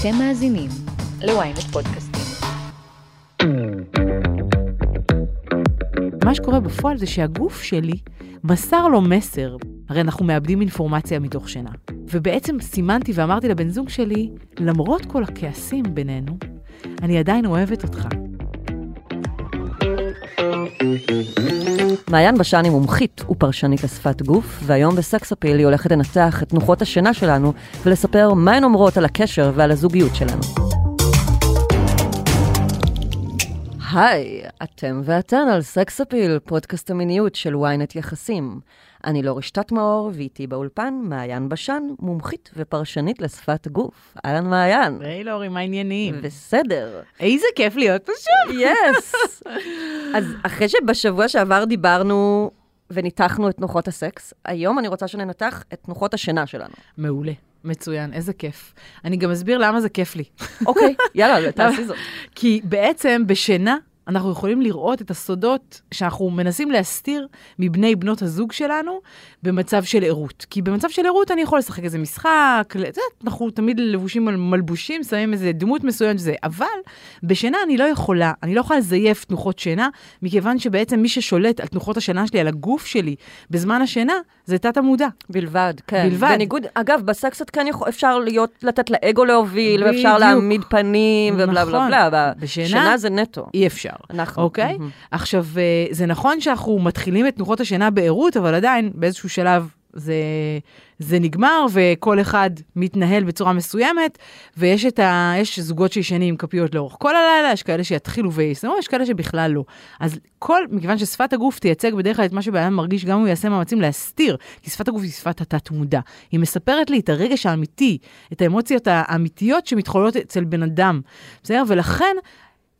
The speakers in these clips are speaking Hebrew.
אתם מאזינים ל-ynet פודקאסטים. מה שקורה בפועל זה שהגוף שלי מסר לו מסר. הרי אנחנו מאבדים אינפורמציה מתוך שינה. ובעצם סימנתי ואמרתי לבן זוג שלי, למרות כל הכעסים בינינו, אני עדיין אוהבת אותך. מעיין בשן היא מומחית ופרשנית לשפת גוף, והיום בסקס אפיל היא הולכת לנתח את תנוחות השינה שלנו ולספר מה הן אומרות על הקשר ועל הזוגיות שלנו. היי, אתם ואתן על סקס אפיל, פודקאסט המיניות של ynet יחסים. אני לא רשתת מאור, ואיתי באולפן מעיין בשן, מומחית ופרשנית לשפת גוף. אהלן מעיין. היי לורי, מה העניינים? בסדר. איזה כיף להיות פה שוב. יס. אז אחרי שבשבוע שעבר דיברנו וניתחנו את תנוחות הסקס, היום אני רוצה שננתח את תנוחות השינה שלנו. מעולה. מצוין, איזה כיף. אני גם אסביר למה זה כיף לי. אוקיי, יאללה, תעשי זאת. כי בעצם בשינה אנחנו יכולים לראות את הסודות שאנחנו מנסים להסתיר מבני בנות הזוג שלנו במצב של ערות. כי במצב של ערות אני יכול לשחק איזה משחק, אנחנו תמיד לבושים על מלבושים, שמים איזה דמות מסוימת וזה, אבל בשינה אני לא יכולה, אני לא יכולה לזייף תנוחות שינה, מכיוון שבעצם מי ששולט על תנוחות השינה שלי, על הגוף שלי, בזמן השינה, זה תת המודע. בלבד, כן. בלבד. בניגוד, אגב, בסקסות כן יכול, אפשר להיות, לתת לאגו להוביל, ואפשר. להעמיד פנים ובלה בלה נכון. בלה. בשינה- בשינה זה נטו. אי אפשר. אנחנו. אוקיי? מהמם. עכשיו, אה, זה נכון שאנחנו מתחילים את תנוחות השינה בערות, אבל עדיין באיזשהו שלב זה, זה נגמר, וכל אחד מתנהל בצורה מסוימת, ויש את ה... יש זוגות שישנים עם כפיות לאורך כל הלילה, יש כאלה שיתחילו ויסיימו, יש כאלה שבכלל לא. אז כל, מכיוון ששפת הגוף תייצג בדרך כלל את מה שבן מרגיש, גם אם הוא יעשה מאמצים להסתיר, כי שפת הגוף היא שפת התת-מודע. היא מספרת לי את הרגש האמיתי, את האמוציות האמיתיות שמתחוללות אצל בן אדם. בסדר? ולכן,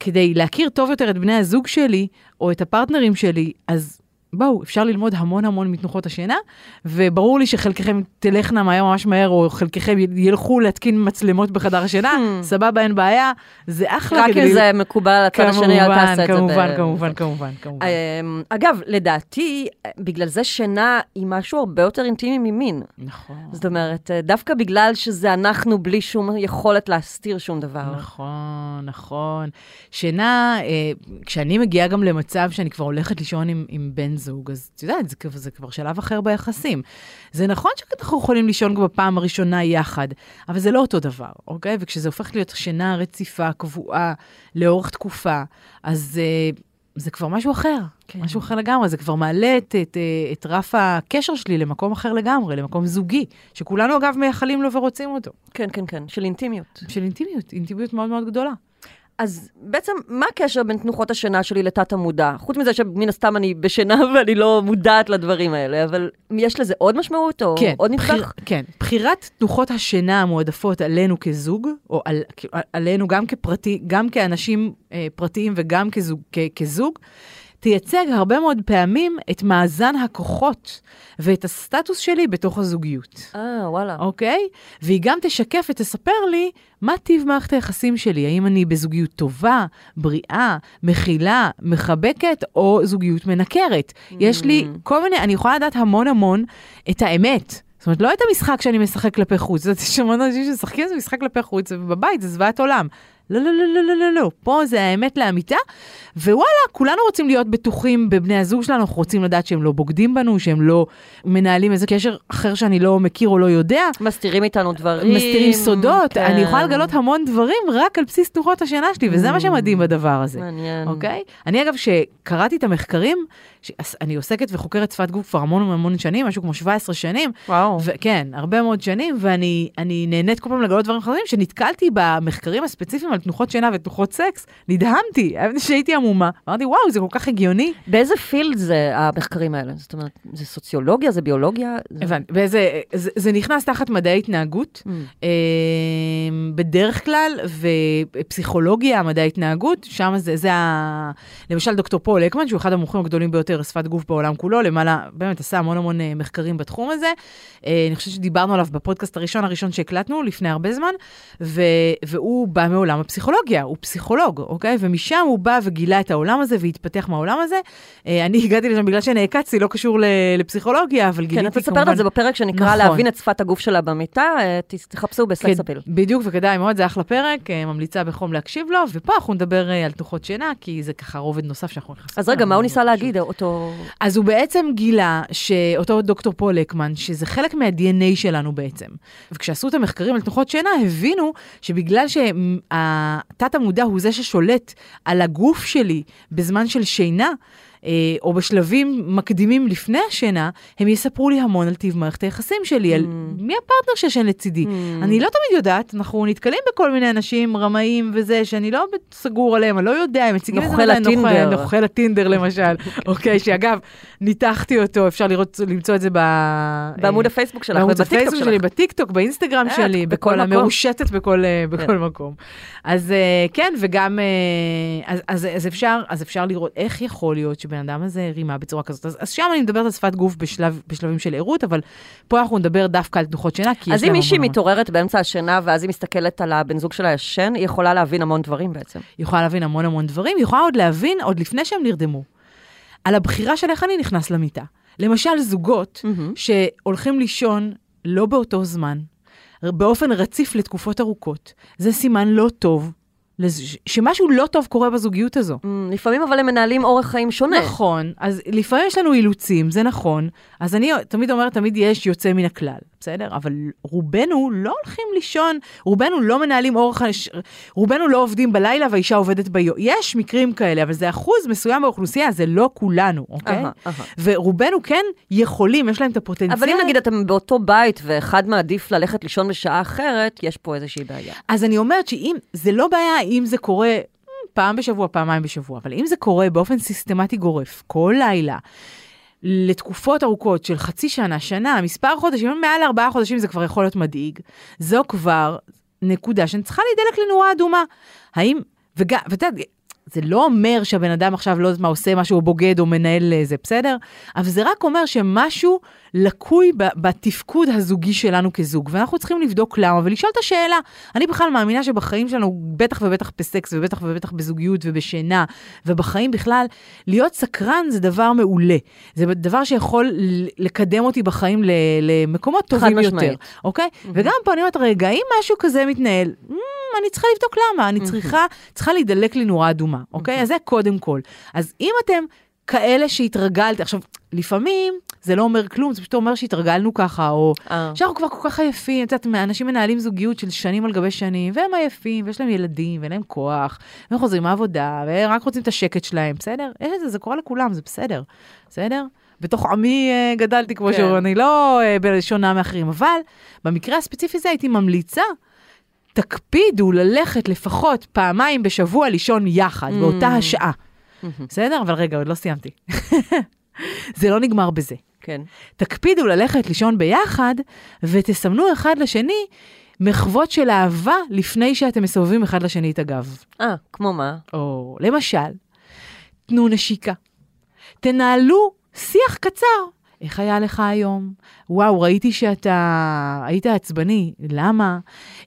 כדי להכיר טוב יותר את בני הזוג שלי, או את הפרטנרים שלי, אז בואו, אפשר ללמוד המון המון מתנוחות השינה, וברור לי שחלקכם תלכנה מהר ממש מהר, או חלקכם ילכו להתקין מצלמות בחדר השינה, Hmm. סבבה, אין בעיה, זה אחלה. רק אם זה מקובל על הצד השני, אל תעשה את זה. כמובן, כמובן, כמובן, כמובן. אמ, אגב, לדעתי, בגלל זה שינה היא משהו הרבה יותר אינטימי ממין. נכון. זאת אומרת, אה, דווקא בגלל שזה אנחנו בלי שום יכולת להסתיר שום דבר. נכון, נכון. שינה, אה, כשאני מגיעה גם למצב שאני כבר הולכת לישון עם בן זוג, אז את יודעת, זה, זה כבר שלב אחר ביחסים. זה נכון שאנחנו יכולים לישון גם בפעם הראשונה יחד, אבל זה לא אותו דבר, אוקיי? וכשזה הופך להיות שינה רציפה, קבועה, לאורך תקופה, אז אה, זה כבר משהו אחר. כן. משהו אחר לגמרי, זה כבר מעלה את, את, אה, את רף הקשר שלי למקום אחר לגמרי, למקום זוגי, שכולנו אגב מייחלים לו ורוצים אותו. כן, כן, כן, של אינטימיות. של אינטימיות, אינטימיות מאוד מאוד גדולה. אז בעצם, מה הקשר בין תנוחות השינה שלי לתת המודע? חוץ מזה שמן הסתם אני בשינה ואני לא מודעת לדברים האלה, אבל יש לזה עוד משמעות או כן, עוד בחיר, נדבך? כן, בחירת תנוחות השינה המועדפות עלינו כזוג, או על, עלינו גם כפרטי, גם כאנשים אה, פרטיים וגם כזוג, כ, כזוג, תייצג הרבה מאוד פעמים את מאזן הכוחות ואת הסטטוס שלי בתוך הזוגיות. אה, וואלה. אוקיי? והיא גם תשקף ותספר לי מה טיב מערכת היחסים שלי. האם אני בזוגיות טובה, בריאה, מכילה, מחבקת, או זוגיות מנקרת. יש לי כל מיני, אני יכולה לדעת המון המון את האמת. זאת אומרת, לא את המשחק שאני משחק כלפי חוץ. זאת אומרת, יש המון אנשים שמשחקים איזה משחק כלפי חוץ, ובבית זה זוועת עולם. לא, לא, לא, לא, לא, לא, לא. פה זה האמת לאמיתה, ווואלה, כולנו רוצים להיות בטוחים בבני הזוג שלנו, אנחנו רוצים לדעת שהם לא בוגדים בנו, שהם לא מנהלים איזה קשר אחר שאני לא מכיר או לא יודע. מסתירים איתנו דברים. מסתירים סודות, כן. אני יכולה לגלות המון דברים רק על בסיס תנוחות השינה שלי, וזה מה שמדהים בדבר הזה. מעניין. אוקיי? אני אגב, שקראתי את המחקרים, אני עוסקת וחוקרת שפת גוף כבר המון המון שנים, משהו כמו 17 שנים, וואו. וכן, הרבה מאוד שנים, ואני אני נהנית כל פעם לגלות דברים אחרים, שנתקלתי במחקרים הספציפיים על תנוחות שינה ותנוחות סקס, נדהמתי, שהייתי עמומה, אמרתי, וואו, זה כל כך הגיוני. באיזה פילד זה המחקרים האלה? זאת אומרת, זה סוציולוגיה, זה ביולוגיה? זה- הבנתי, וזה זה, זה נכנס תחת מדעי התנהגות, Mm. אה, בדרך כלל, ופסיכולוגיה, מדעי התנהגות, שם זה, זה ה... למשל דוקטור פול אקמן, שהוא אחד המומחים הגדולים ביותר לשפת גוף בעולם כולו, למעלה, באמת עשה המון המון אה, מחקרים בתחום הזה. אה, אני חושבת שדיברנו עליו בפודקאסט הראשון הראשון שהקלטנו לפני הרבה זמן, ו, והוא בא מעולם הפסיכולוגיה, הוא פסיכולוג, אוקיי? ומשם הוא בא וגילה את העולם הזה והתפתח מהעולם הזה. אה, אני הגעתי לשם בגלל שנעקצתי, לא קשור לפסיכולוגיה, אבל גיליתי כן, כמובן... את מספרת על זה בפרק שנקרא נכון. להבין את שפת הגוף שלה במיטה, תחפשו בסקס כד- אפיל. בדיוק, וכדאי כדאי מאוד, זה אחלה פרק, ממליצה בחום להקשיב לו, ופה אנחנו נדבר על תנוחות שינה, כי זה ככה רובד נוסף שאנחנו נכנסים. אז רגע, מה הוא ניסה חשוב. להגיד, אותו... אז הוא בעצם גילה שאותו דוקטור פול לקמן, שזה חלק מה-DNA שלנו בעצם. וכשעשו את המחקרים על תנוחות שינה, הבינו שבגלל שהתת המודע הוא זה ששולט על הגוף שלי בזמן של שינה, או בשלבים מקדימים לפני השינה, הם יספרו לי המון על טיב מערכת היחסים שלי, על מי הפרטנר שישן לצידי. אני לא תמיד יודעת, אנחנו נתקלים בכל מיני אנשים רמאים וזה, שאני לא סגור עליהם, אני לא יודע, הם מציגים את זה עדיין, נוכל-. נוכל הטינדר למשל, אוקיי, שאגב, ניתחתי אותו, אפשר לראות, למצוא את זה ב... בעמוד אה, הפייסבוק שלך בעמוד הפייסבוק שלי. בטיקטוק, באינסטגרם אה, שלי, בכל מקום. המרושתת בכל, אה, בכל כן. מקום. אז אה, כן, וגם, אה, אז, אז, אז, אפשר, אז אפשר לראות איך יכול להיות שבן אדם הזה רימה בצורה כזאת. אז, אז שם אני מדברת על שפת גוף בשלב, בשלבים של ערות, אבל פה אנחנו נדבר דווקא על תנוחות שינה, כי יש אז להם אם מישהי. מתעוררת באמצע השינה, ואז היא מסתכלת על הבן זוג שלה ישן, היא יכולה להבין המון דברים בעצם. היא יכולה להבין המון המון דברים, היא יכולה עוד להבין, עוד לפני שהם נרדמו, על הבחירה של איך אני נכנס למיטה. למשל, זוגות מהמם. שהולכים לישון לא באותו זמן, באופן רציף לתקופות ארוכות, זה סימן לא טוב, שמשהו לא טוב קורה בזוגיות הזו. Mm, לפעמים אבל הם מנהלים אורח חיים שונה. נכון, אז לפעמים יש לנו אילוצים, זה נכון. אז אני תמיד אומרת, תמיד יש יוצא מן הכלל, בסדר? אבל רובנו לא הולכים לישון, רובנו לא מנהלים אורח, רובנו לא עובדים בלילה והאישה עובדת ביום. יש מקרים כאלה, אבל זה אחוז מסוים באוכלוסייה, זה לא כולנו, אוקיי? אהה, אהה. ורובנו כן יכולים, יש להם את הפוטנציאל. אבל אם נגיד אתם באותו בית ואחד מעדיף ללכת לישון בשעה אחרת, יש פה איזושהי בעיה. אז אני אומרת שאם, זה לא בעיה אם זה קורה פעם בשבוע, פעמיים בשבוע, אבל אם זה קורה באופן סיסטמטי גורף, כל לילה, לתקופות ארוכות של חצי שנה, שנה, מספר חודשים, מעל ארבעה חודשים זה כבר יכול להיות מדאיג, זו כבר נקודה שאני צריכה להידלק לנורה אדומה. האם, וגם, ואתה יודע, זה לא אומר שהבן אדם עכשיו לא יודעת מה עושה, משהו בוגד או מנהל זה, בסדר? אבל זה רק אומר שמשהו לקוי בתפקוד הזוגי שלנו כזוג, ואנחנו צריכים לבדוק למה ולשאול את השאלה. אני בכלל מאמינה שבחיים שלנו, בטח ובטח בסקס, ובטח ובטח בזוגיות ובשינה, ובחיים בכלל, להיות סקרן זה דבר מעולה. זה דבר שיכול לקדם אותי בחיים למקומות טובים יותר, משמעית. אוקיי? וגם פה אני אומרת, רגע, אם משהו כזה מתנהל, "מ, אני צריכה לבדוק למה, אני צריכה, צריכה להידלק לי נורה אדומה, אוקיי? אז זה קודם כל. אז אם אתם כאלה שהתרגלתם, עכשיו, לפעמים זה לא אומר כלום, זה פשוט אומר שהתרגלנו ככה, או אה. שאנחנו כבר כל כך עייפים, את יודעת, אנשים מנהלים זוגיות של שנים על גבי שנים, והם עייפים, ויש להם ילדים, ואין להם כוח, והם חוזרים מהעבודה, והם רק רוצים את השקט שלהם, בסדר? יש את זה, זה קורה לכולם, זה בסדר, בסדר? בתוך עמי אה, גדלתי, כמו כן. שאומרים, אני לא אה, שונה מאחרים, אבל במקרה הספציפי הזה הייתי ממליצה, תקפידו ללכת לפחות פעמיים בשבוע לישון יחד, Mm. באותה השעה. בסדר? אבל רגע, עוד לא סיימתי. זה לא נגמר בזה. כן. תקפידו ללכת לישון ביחד, ותסמנו אחד לשני מחוות של אהבה לפני שאתם מסובבים אחד לשני את הגב. אה, כמו מה? או למשל, תנו נשיקה. תנהלו שיח קצר. איך היה לך היום? וואו, ראיתי שאתה היית עצבני, למה?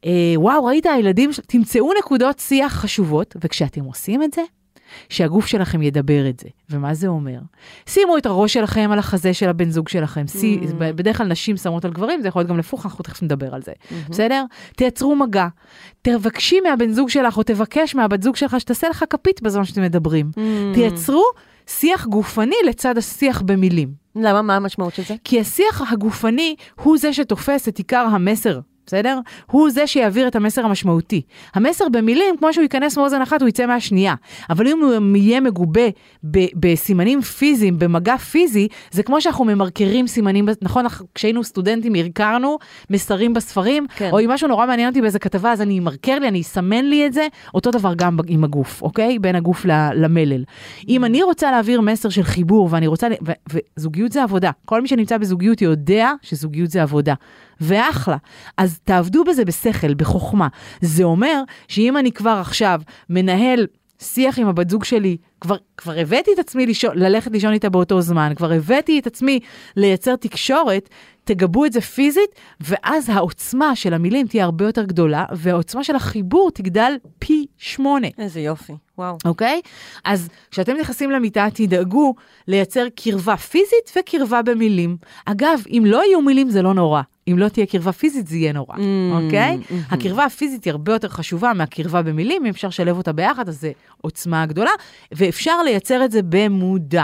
אה, וואו, ראית הילדים, של... תמצאו נקודות שיח חשובות, וכשאתם עושים את זה, שהגוף שלכם ידבר את זה. ומה זה אומר? שימו את הראש שלכם על החזה של הבן זוג שלכם. Mm. בדרך כלל נשים שמות על גברים, זה יכול להיות גם לפוך, אנחנו תכף נדבר על זה. Mm-hmm. בסדר? תייצרו מגע. תבקשי מהבן זוג שלך, או תבקש מהבת זוג שלך שתעשה לך כפית בזמן שאתם מדברים. Mm. תייצרו שיח גופני לצד השיח במילים. למה? מה המשמעות של זה? כי השיח הגופני הוא זה שתופס את עיקר המסר. בסדר? הוא זה שיעביר את המסר המשמעותי. המסר במילים, כמו שהוא ייכנס מאוזן אחת, הוא יצא מהשנייה. אבל אם הוא יהיה מגובה ב- בסימנים פיזיים, במגע פיזי, זה כמו שאנחנו ממרקרים סימנים, נכון? כשהיינו סטודנטים, הרכרנו מסרים בספרים, כן. או אם משהו נורא מעניין אותי באיזה כתבה, אז אני אמרקר לי, אני אסמן לי את זה, אותו דבר גם עם הגוף, אוקיי? בין הגוף ל- למלל. אם אני רוצה להעביר מסר של חיבור, ואני רוצה, ו- וזוגיות זה עבודה. כל מי שנמצא בזוגיות יודע שזוגיות זה עבודה. ואחלה. אז תעבדו בזה בשכל, בחוכמה. זה אומר שאם אני כבר עכשיו מנהל שיח עם הבת זוג שלי כבר, כבר הבאתי את עצמי לישון, ללכת לישון איתה באותו זמן, כבר הבאתי את עצמי לייצר תקשורת, תגבו את זה פיזית, ואז העוצמה של המילים תהיה הרבה יותר גדולה, והעוצמה של החיבור תגדל פי שמונה. איזה יופי, וואו. אוקיי? אז כשאתם נכנסים למיטה, תדאגו לייצר קרבה פיזית וקרבה במילים. אגב, אם לא יהיו מילים זה לא נורא. אם לא תהיה קרבה פיזית זה יהיה נורא, Mm, אוקיי? mhm. הקרבה הפיזית היא הרבה יותר חשובה מהקרבה במילים, אם אפשר לשלב אותה ביחד, אז זה עוצמה גדולה, ואפשר לייצר את זה במודע.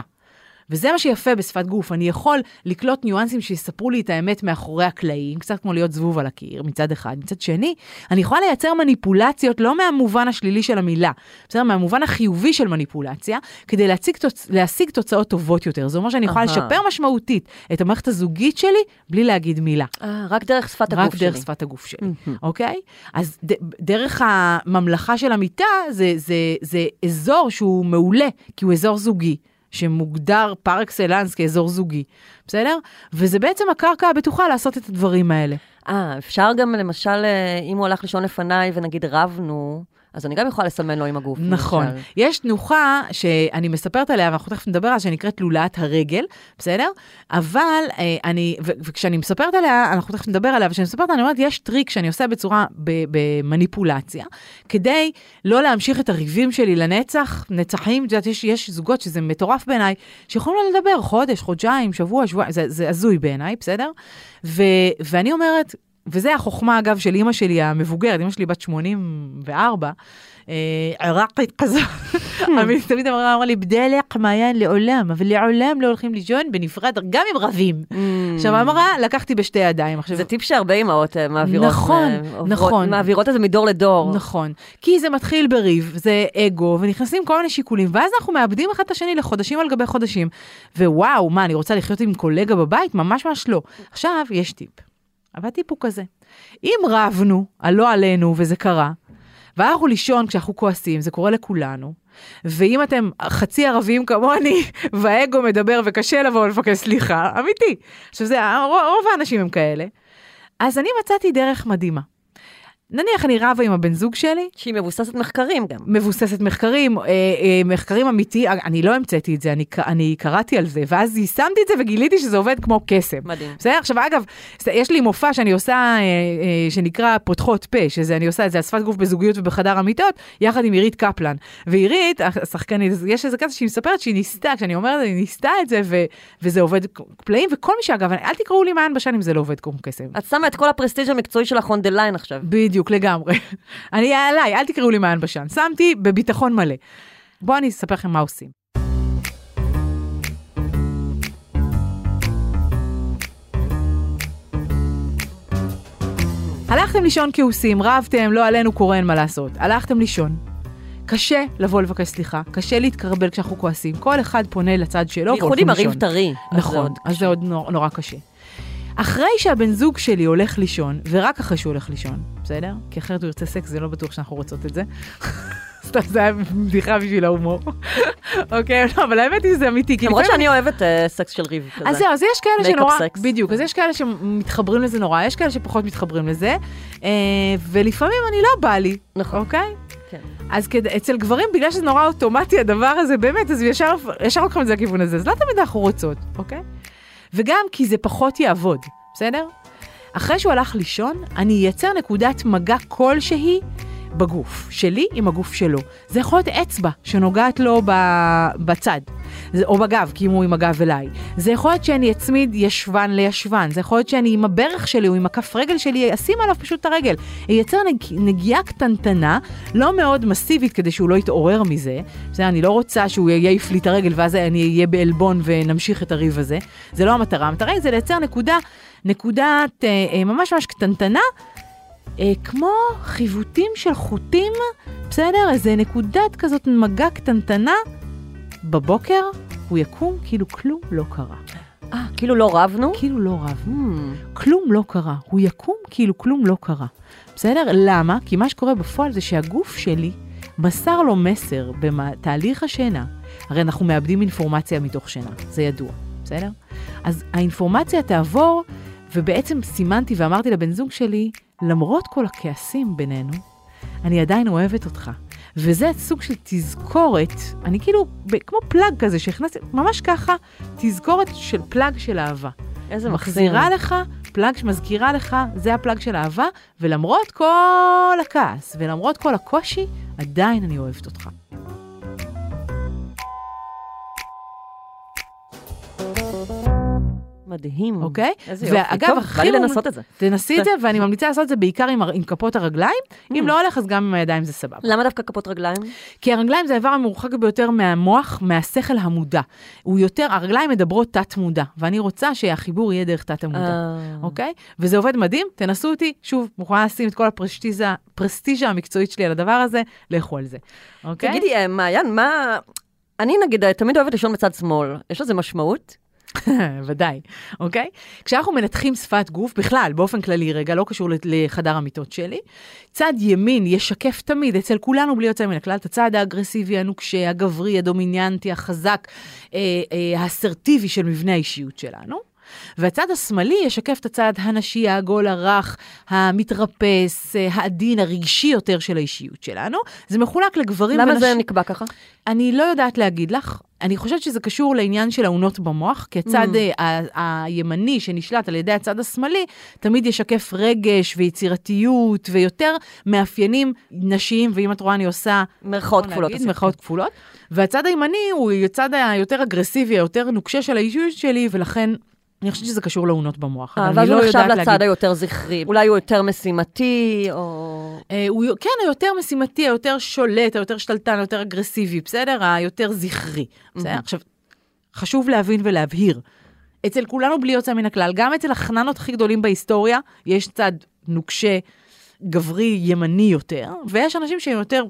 וזה מה שיפה בשפת גוף, אני יכול לקלוט ניואנסים שיספרו לי את האמת מאחורי הקלעים, קצת כמו להיות זבוב על הקיר מצד אחד. מצד שני, אני יכולה לייצר מניפולציות לא מהמובן השלילי של המילה, בסדר? מהמובן החיובי של מניפולציה, כדי להציג, תוצ... להשיג תוצאות טובות יותר. זה אומר שאני יכולה. לשפר משמעותית את המערכת הזוגית שלי בלי להגיד מילה. אה, רק דרך שפת הגוף רק שלי. דרך שפת הגוף שלי, אוקיי? אז ד, דרך הממלכה של המיטה זה, זה, זה אזור שהוא מעולה, כי הוא אזור זוגי, שמוגדר par excellence כאזור זוגי, בסדר? וזה בעצם הקרקע הבטוחה לעשות את הדברים האלה. אה, אפשר גם למשל, אה, אם הוא הלך לישון לפניי ונגיד רבנו, אז אני גם יכולה לסמן לו עם הגוף. נכון. למשל. יש תנוחה שאני מספרת עליה, ואנחנו תכף נדבר עליה, שנקראת לולאת הרגל, בסדר? אבל אה, אני, ו- וכשאני מספרת עליה, אנחנו תכף נדבר עליה, וכשאני מספרת, אני אומרת, יש טריק שאני עושה בצורה, במניפולציה, כדי לא להמשיך את הריבים שלי לנצח, נצחים, את יודעת, יש, יש זוגות שזה מטורף בעיניי, שיכולים לא לדבר חודש, חודשיים, שבוע, שבוע, זה, זה הזוי בעיניי, בסדר? ו- ואני אומרת, וזה החוכמה, אגב, של אימא שלי המבוגרת, אימא שלי בת 84, אה, עיראקית כזו, אבל היא תמיד אמרה לי, בדלק מעיין לעולם, אבל לעולם לא הולכים לישון בנפרד, גם אם רבים. עכשיו, אמרה, לקחתי בשתי ידיים. זה טיפ שהרבה אימהות אה, מעבירות. נכון, אה, נכון. מעבירות את זה מדור לדור. נכון, כי זה מתחיל בריב, זה אגו, ונכנסים כל מיני שיקולים, ואז אנחנו מאבדים אחד את השני לחודשים על גבי חודשים. ווואו, מה, אני רוצה לחיות עם קולגה בבית? ממש ממש לא. עכשיו, יש טיפ. הטיפ הוא כזה, אם רבנו, על לא עלינו, וזה קרה, והלכנו לישון כשאנחנו כועסים, זה קורה לכולנו, ואם אתם חצי ערבים כמוני, והאגו מדבר וקשה לבוא ולבקש סליחה, אמיתי. עכשיו, זה, רוב האנשים הם כאלה. אז אני מצאתי דרך מדהימה. נניח אני רבה עם הבן זוג שלי, שהיא מבוססת מחקרים גם. מבוססת מחקרים, אה, אה, מחקרים אמיתי, אני לא המצאתי את זה, אני, אני קראתי על זה, ואז יישמתי את זה וגיליתי שזה עובד כמו קסם. מדהים. בסדר? עכשיו, אגב, יש לי מופע שאני עושה, אה, אה, שנקרא פותחות פה, שזה, אני עושה את זה על שפת גוף בזוגיות ובחדר המיטות, יחד עם עירית קפלן. ועירית, השחקנית, יש איזה קטע שהיא מספרת שהיא ניסתה, כשאני אומרת, היא ניסתה את זה, ו, וזה עובד פלאים, וכל מי שאגב, אל תקראו לי מעיין בשן אם זה לא עובד כמו קסם. את שמה את כל הפרסטיג' המקצועי שלך on the line עכשיו. בדיוק, לגמרי. אני עליי, אל תקראו לי מעיין בשן. שמתי בביטחון מלא. בואו אני אספר לכם מה עושים. הלכתם לישון כעוסים, רבתם, לא עלינו קורה, אין מה לעשות. הלכתם לישון. קשה לבוא לבקש סליחה, קשה להתקרבל כשאנחנו כועסים. כל אחד פונה לצד שלו בייחוד והולכים עם לישון. הריב טרי. אז זה נכון, עוד אז. זה עוד נור, נורא קשה. אחרי שהבן זוג שלי הולך לישון, ורק אחרי שהוא הולך לישון, בסדר? כי אחרת הוא ירצה סקס, זה לא בטוח שאנחנו רוצות את זה. סתם, זה היה בדיחה בשביל ההומור. אוקיי, לא, אבל האמת היא שזה אמיתי. למרות שאני אוהבת אה, סקס של ריב כזה. אז זהו, אז יש כאלה שנורא, sex. בדיוק, אז יש כאלה שמתחברים לזה נורא, יש כאלה שפחות מתחברים לזה, אה, ולפעמים אני לא בא לי, נכון. אוקיי? כן. אז כד... אצל גברים, בגלל שזה נורא אוטומטי הדבר הזה, באמת, אז ישר, ישר לוקחים את זה לכיוון הזה, אז לא תמיד אנחנו רוצות, אוקיי? וגם כי זה פחות יעבוד, בסדר? אחרי שהוא הלך לישון, אני אייצר נקודת מגע כלשהי בגוף, שלי עם הגוף שלו. זה יכול להיות אצבע שנוגעת לו. בצד, זה, או בגב, כי אם הוא עם הגב אליי. זה יכול להיות שאני אצמיד ישבן לישבן, זה יכול להיות שאני עם הברך שלי או עם הכף רגל שלי אשים עליו פשוט את הרגל. אייצר נג... נגיעה קטנטנה, לא מאוד מסיבית כדי שהוא לא יתעורר מזה. בסדר, אני לא רוצה שהוא יעיף לי את הרגל ואז אני אהיה בעלבון ונמשיך את הריב הזה. זה לא המטרה, המטרה היא זה לייצר נקודה, נקודת אה, אה, ממש ממש קטנטנה. אה, כמו חיווטים של חוטים, בסדר? איזה נקודת כזאת מגע קטנטנה, בבוקר הוא יקום כאילו כלום לא קרה. אה, כאילו לא רבנו? כאילו לא רב. Hmm. כלום לא קרה. הוא יקום כאילו כלום לא קרה. בסדר? למה? כי מה שקורה בפועל זה שהגוף שלי מסר לו מסר בתהליך השינה. הרי אנחנו מאבדים אינפורמציה מתוך שינה, זה ידוע, בסדר? אז האינפורמציה תעבור, ובעצם סימנתי ואמרתי לבן זוג שלי, למרות כל הכעסים בינינו, אני עדיין אוהבת אותך. וזה סוג של תזכורת, אני כאילו, כמו פלאג כזה שהכנסתי, ממש ככה, תזכורת של פלאג של אהבה. איזה מקסים. מחזירה לך plug שמזכירה לך, זה ה plug של אהבה, ולמרות כל הכעס ולמרות כל הקושי, עדיין אני אוהבת אותך. מדהים. אוקיי? איזה יופי. ואגב, טוב, הכי בא לי לנסות את זה. תנסי את זה, ואני ממליצה לעשות את זה בעיקר עם, עם כפות הרגליים. אם Mm. לא הולך, אז גם עם הידיים זה סבבה. למה דווקא כפות רגליים? כי הרגליים זה האיבר המורחק ביותר מהמוח, מהשכל המודע. הוא יותר, הרגליים מדברות תת-מודע, ואני רוצה שהחיבור יהיה דרך תת-המודע. אה. אוקיי? וזה עובד מדהים, תנסו אותי. שוב, מוכנה לשים את כל הפרסטיזה, פרסטיז'ה המקצועית שלי על הדבר הזה, לכו על זה. אוקיי? תגידי, אה, מעיין, מה... אני נגיד אה, תמיד אוהבת לישון בצד שמאל. יש לזה משמעות? ודאי, אוקיי? כשאנחנו מנתחים שפת גוף, בכלל, באופן כללי, רגע, לא קשור לחדר המיטות שלי, צד ימין ישקף תמיד, אצל כולנו בלי יוצא מן הכלל, את הצד האגרסיבי, הנוקשה, הגברי, הדומיניאנטי, החזק, אה, אה, האסרטיבי של מבנה האישיות שלנו. והצד השמאלי ישקף את הצד הנשי, העגול, הרך, המתרפס, אה, העדין, הרגשי יותר של האישיות שלנו. זה מחולק לגברים למה ונשים. זה נקבע ככה? אני לא יודעת להגיד לך. אני חושבת שזה קשור לעניין של האונות במוח, כי הצד Mm. אה, ה- הימני שנשלט על ידי הצד השמאלי, תמיד ישקף רגש ויצירתיות ויותר מאפיינים נשיים, ואם את רואה, אני עושה... מירכאות כפולות. נגיד, עשית. מירכאות כפולות. והצד הימני הוא הצד היותר אגרסיבי, היותר נוקשה של האישיות שלי, ולכן אני חושבת שזה קשור לאונות במוח. אה, אבל ואז אני הוא לא נחשב יודעת לצד להגיד. היותר זכרי. אולי הוא יותר משימתי, או... אה, הוא כן, היותר משימתי, היותר שולט, היותר שתלטן, היותר אגרסיבי, בסדר? היותר זכרי. בסדר? עכשיו, חשוב להבין ולהבהיר. אצל כולנו בלי יוצא מן הכלל, גם אצל החננות הכי גדולים בהיסטוריה, יש צד נוקשה, גברי, ימני יותר, ויש אנשים שהם יותר,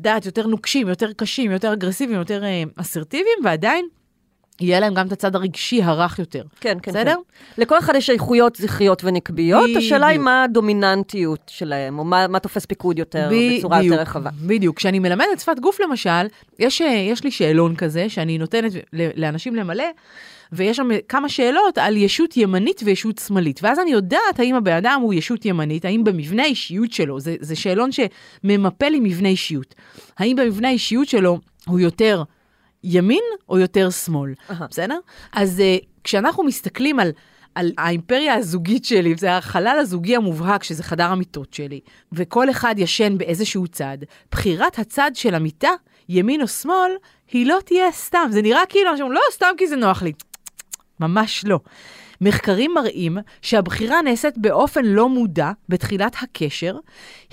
דעת, יותר נוקשים, יותר קשים, יותר אגרסיביים, יותר אה, אסרטיביים, ועדיין יהיה להם גם את הצד הרגשי הרך יותר. כן, כן, בסדר? כן. לכל אחד יש איכויות זכריות ונקביות, בדיוק. השאלה היא מה הדומיננטיות שלהם, או מה, מה תופס פיקוד יותר, בצורה בדיוק, יותר רחבה. בדיוק. כשאני מלמדת שפת גוף, למשל, יש, אה, יש לי שאלון כזה שאני נותנת לאנשים למלא, ויש שם כמה שאלות על ישות ימנית וישות שמאלית. ואז אני יודעת האם הבן אדם הוא ישות ימנית, האם במבנה האישיות שלו, זה, זה שאלון שממפה לי מבנה אישיות. האם במבנה האישיות שלו הוא יותר ימין או יותר שמאל, אהה. בסדר? אז uh, כשאנחנו מסתכלים על... על האימפריה הזוגית שלי, זה החלל הזוגי המובהק, שזה חדר המיטות שלי, וכל אחד ישן באיזשהו צד, בחירת הצד של המיטה, ימין או שמאל, היא לא תהיה סתם. זה נראה כאילו, לא, סתם כי זה נוח לי. ממש לא. מחקרים מראים שהבחירה נעשית באופן לא מודע בתחילת הקשר,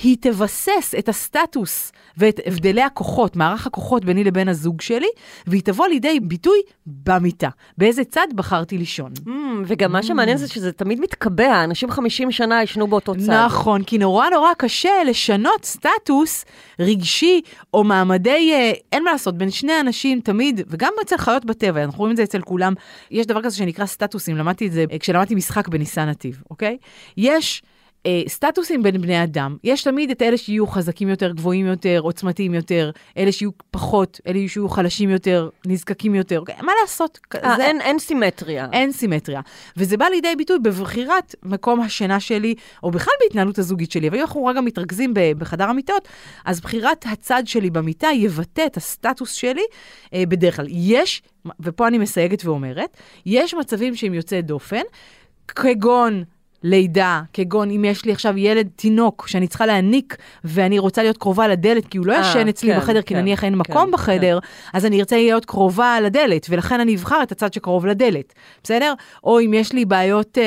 היא תבסס את הסטטוס ואת הבדלי הכוחות, מערך הכוחות ביני לבין הזוג שלי, והיא תבוא לידי ביטוי במיטה. באיזה צד בחרתי לישון. Mm, וגם מה שמעניין זה שזה תמיד מתקבע, אנשים 50 שנה ישנו באותו צד. נכון, כי נורא נורא קשה לשנות סטטוס רגשי או מעמדי, אה, אין מה לעשות, בין שני אנשים תמיד, וגם אצל חיות בטבע, אנחנו רואים את זה אצל כולם, יש דבר כזה שנקרא סטטוסים, למדתי את זה אה, כשלמדתי משחק בניסן נתיב, אוקיי? יש... אה, סטטוסים בין בני אדם, יש תמיד את אלה שיהיו חזקים יותר, גבוהים יותר, עוצמתיים יותר, אלה שיהיו פחות, אלה שיהיו חלשים יותר, נזקקים יותר, אוקיי? מה לעשות? אה, זה- אין, אין סימטריה. אין סימטריה. וזה בא לידי ביטוי בבחירת מקום השינה שלי, או בכלל בהתנהלות הזוגית שלי. אבל אם אנחנו רגע מתרכזים בחדר המיטות, אז בחירת הצד שלי במיטה יבטא את הסטטוס שלי אה, בדרך כלל. יש, ופה אני מסייגת ואומרת, יש מצבים שהם יוצאי דופן, כגון... לידה, כגון אם יש לי עכשיו ילד תינוק שאני צריכה להניק ואני רוצה להיות קרובה לדלת, כי הוא לא אה, ישן אצלי כן, בחדר, כי כן, נניח אין כן, מקום כן. בחדר, אז אני ארצה להיות קרובה לדלת, ולכן אני אבחר את הצד שקרוב לדלת, בסדר? או אם יש לי בעיות אה,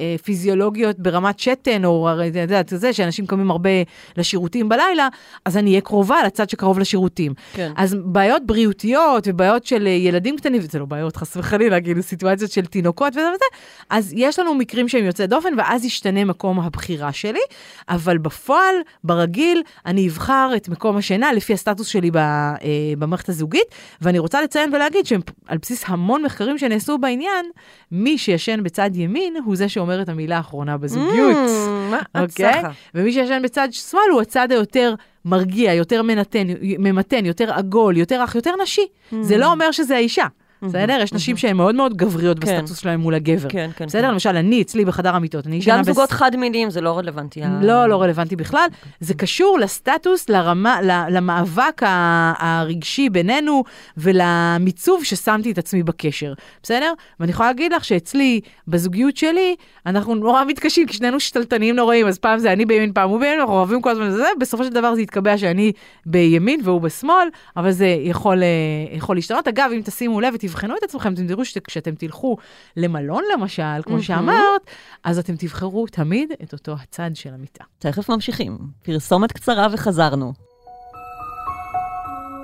אה, פיזיולוגיות ברמת שתן, או את יודעת, זה שאנשים קמים הרבה לשירותים בלילה, אז אני אהיה קרובה לצד שקרוב לשירותים. כן. אז בעיות בריאותיות ובעיות של אה, ילדים קטנים, זה לא בעיות חס וחלילה, כאילו סיטואציות של תינוקות וזה וזה, אז יש לנו מקרים שהם יוצאי דופן, ואז ישתנה מקום הבחירה שלי, אבל בפועל, ברגיל, אני אבחר את מקום השינה לפי הסטטוס שלי ב, אה, במערכת הזוגית, ואני רוצה לציין ולהגיד שעל בסיס המון מחקרים שנעשו בעניין, מי שישן בצד ימין הוא זה שאומר את המילה האחרונה בזוגיות. Mm, מה את אוקיי? צריכה? ומי שישן בצד שמאל הוא הצד היותר מרגיע, יותר מנתן, ממתן, יותר עגול, יותר רך, יותר נשי. זה לא אומר שזה האישה. בסדר? יש נשים שהן מאוד מאוד גבריות כן. בסטטוס שלהן מול הגבר. כן, כן. בסדר? כן. למשל, אני, אצלי בחדר המיטות, אני גם זוגות חד-מיניים זה לא רלוונטי. לא, לא רלוונטי בכלל. זה קשור לסטטוס, לרמה, למאבק הרגשי בינינו ולמיצוב ששמתי את עצמי בקשר, בסדר? ואני יכולה להגיד לך שאצלי, בזוגיות שלי, אנחנו נורא מתקשים, כי שנינו שתלטניים נוראים, אז פעם זה אני בימין, פעם הוא בימין, אנחנו אוהבים כל הזמן את זה, בסופו של דבר זה יתקבע שאני בימין והוא בשמאל, אבל זה יכול, אה, יכול להשתנות. אגב, אם תשימו לב ותבחנו את עצמכם, אתם תראו שכשאתם תלכו למלון למשל, כמו. שאמרת, אז אתם תבחרו תמיד את אותו הצד של המיטה. תכף ממשיכים. פרסומת קצרה וחזרנו.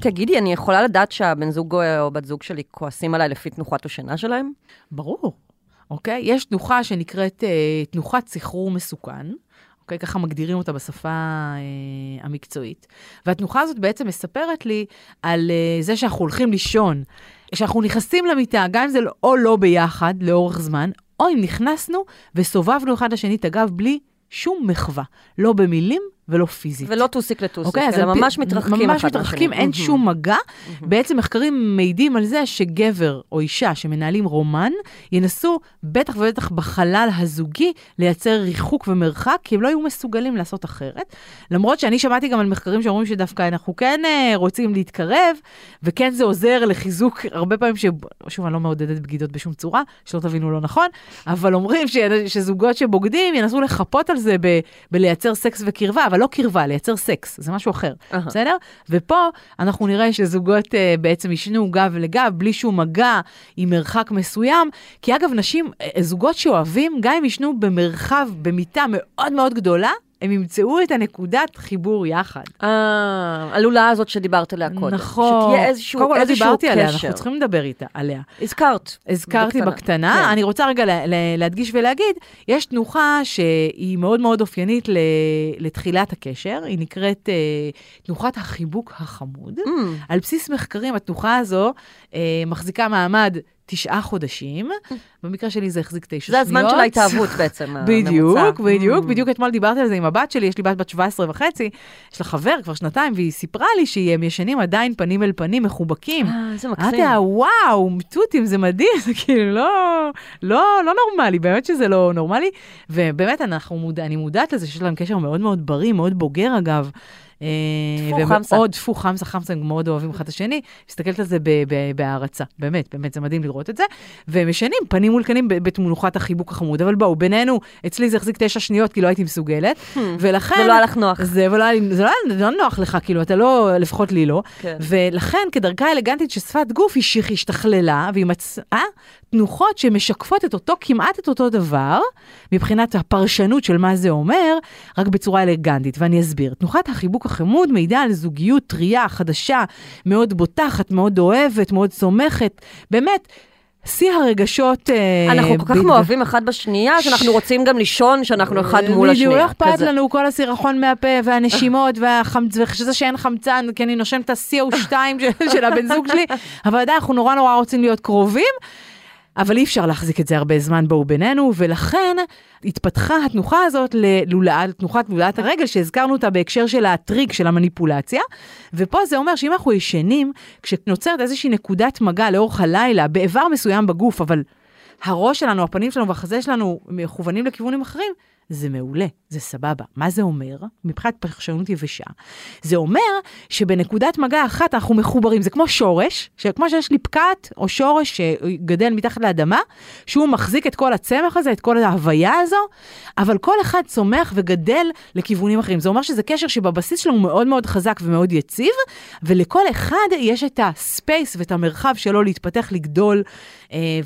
תגידי, אני יכולה לדעת שהבן זוג או בת זוג שלי כועסים עליי לפי תנוחת השינה שלהם? ברור, אוקיי? יש תנוחה שנקראת אה, תנוחת סחרור מסוכן, אוקיי? ככה מגדירים אותה בשפה אה, המקצועית. והתנוחה הזאת בעצם מספרת לי על אה, זה שאנחנו הולכים לישון. כשאנחנו נכנסים למיטה, גם אם זה לא- או לא ביחד לאורך זמן, או אם נכנסנו וסובבנו אחד לשני את הגב בלי שום מחווה, לא במילים ולא פיזית. ולא טוסיק לטוסיק, אוקיי, אז אלא ממש מתרחקים ממש מתרחקים. אין. שום מגע. בעצם מחקרים מעידים על זה שגבר או אישה שמנהלים רומן, ינסו, בטח ובטח בחלל הזוגי, לייצר ריחוק ומרחק, כי הם לא יהיו מסוגלים לעשות אחרת. למרות שאני שמעתי גם על מחקרים שאומרים שדווקא אנחנו כן אה, רוצים להתקרב, וכן זה עוזר לחיזוק, הרבה פעמים, ש... שוב, אני לא מעודדת בגידות בשום צורה, שלא תבינו לא נכון, אבל אומרים ש... שזוגות שבוגדים ינסו לחפות על זה ב... בלייצר סקס וקרבה, אבל לא קרבה, לייצר סקס, זה משהו אחר, אהה. בסדר? ופה אנחנו נראה שזוגות uh, בעצם ישנו גב לגב, בלי שום מגע, עם מרחק מסוים, כי אגב, נשים, אה, זוגות שאוהבים, גם אם ישנו במרחב, במיטה מאוד מאוד גדולה, הם ימצאו את הנקודת חיבור יחד. אה, הלולאה הזאת שדיברת עליה קודם. נכון. שתהיה איזשהו קודם כל לא דיברתי עליה, קשר. אנחנו צריכים לדבר איתה, עליה. הזכרת. הזכרתי בקטנה. בקטנה, כן. אני רוצה רגע לה, לה, להדגיש ולהגיד, יש תנוחה שהיא מאוד מאוד אופיינית ל, לתחילת הקשר, היא נקראת אה, תנוחת החיבוק החמוד. Mm, על בסיס מחקרים, התנוחה הזו אה, מחזיקה מעמד תשעה חודשים, במקרה שלי זה החזיק תשע שניות. זה הזמן של ההתאהבות בעצם, בדיוק, הממוצע. בדיוק, Mm. בדיוק אתמול דיברתי על זה עם הבת שלי, יש לי בת בת 17 וחצי, יש לה חבר כבר שנתיים, והיא סיפרה לי שהם ישנים עדיין פנים אל פנים, מחובקים. אה, איזה אמרתי מקסים. לה, וואו, תותים, זה מדהים, זה כאילו לא, לא, לא נורמלי, באמת שזה לא נורמלי. ובאמת, אנחנו אני מודעת לזה שיש להם קשר מאוד מאוד בריא, מאוד בוגר אגב. טפו, חמסה. ומאוד, טפו חמסה חמסה, הם מאוד אוהבים אחד את השני, מסתכלת על זה בהערצה, באמת, באמת, זה מדהים לראות את זה. והם ישנים פנים מול פנים ב- בתמונוחת החיבוק החמוד, אבל בואו, בינינו, אצלי זה החזיק תשע שניות, כי לא הייתי מסוגלת, ולכן... ולא היה לך נוח. זה זה לא היה זה לא נוח לך, כאילו, אתה לא, לפחות לי לא. כן. ולכן, כדרכה האלגנטית של שפת גוף, היא שהיא השתכללה, והיא מצאה תנוחות שמשקפות את אותו, כמעט את אותו דבר, מבחינת הפרשנות של מה זה אומר, רק בצורה אלגנטית, ואני אסביר. תנוחת החיבוק החמוד מעידה על זוגיות טריה, חדשה, מאוד בוטחת, מאוד אוהבת, מאוד סומכת, באמת. שיא הרגשות... אה, אנחנו כל כך מאוהבים אחד בשנייה, שאנחנו רוצים גם לישון, שאנחנו אחד מול השנייה. בדיוק, לא אכפת. לנו כל הסירחון מהפה והנשימות. ושזה שאין חמצן, כי אני נושם את ה-CO2 של- של הבן זוג שלי, אבל עדיין אנחנו נורא נורא רוצים להיות קרובים. אבל אי אפשר להחזיק את זה הרבה זמן בואו בינינו, ולכן התפתחה התנוחה הזאת ללולאת, תנוחת לולאת הרגל, שהזכרנו אותה בהקשר של הטריק של המניפולציה, ופה זה אומר שאם אנחנו ישנים, כשנוצרת איזושהי נקודת מגע לאורך הלילה, באיבר מסוים בגוף, אבל הראש שלנו, הפנים שלנו והחזה שלנו מכוונים לכיוונים אחרים, זה מעולה, זה סבבה. מה זה אומר? מבחינת פרשנות יבשה. זה אומר שבנקודת מגע אחת אנחנו מחוברים, זה כמו שורש, שכמו שיש לי פקעת או שורש שגדל מתחת לאדמה, שהוא מחזיק את כל הצמח הזה, את כל ההוויה הזו, אבל כל אחד צומח וגדל לכיוונים אחרים. זה אומר שזה קשר שבבסיס שלו הוא מאוד מאוד חזק ומאוד יציב, ולכל אחד יש את הספייס ואת המרחב שלו להתפתח, לגדול,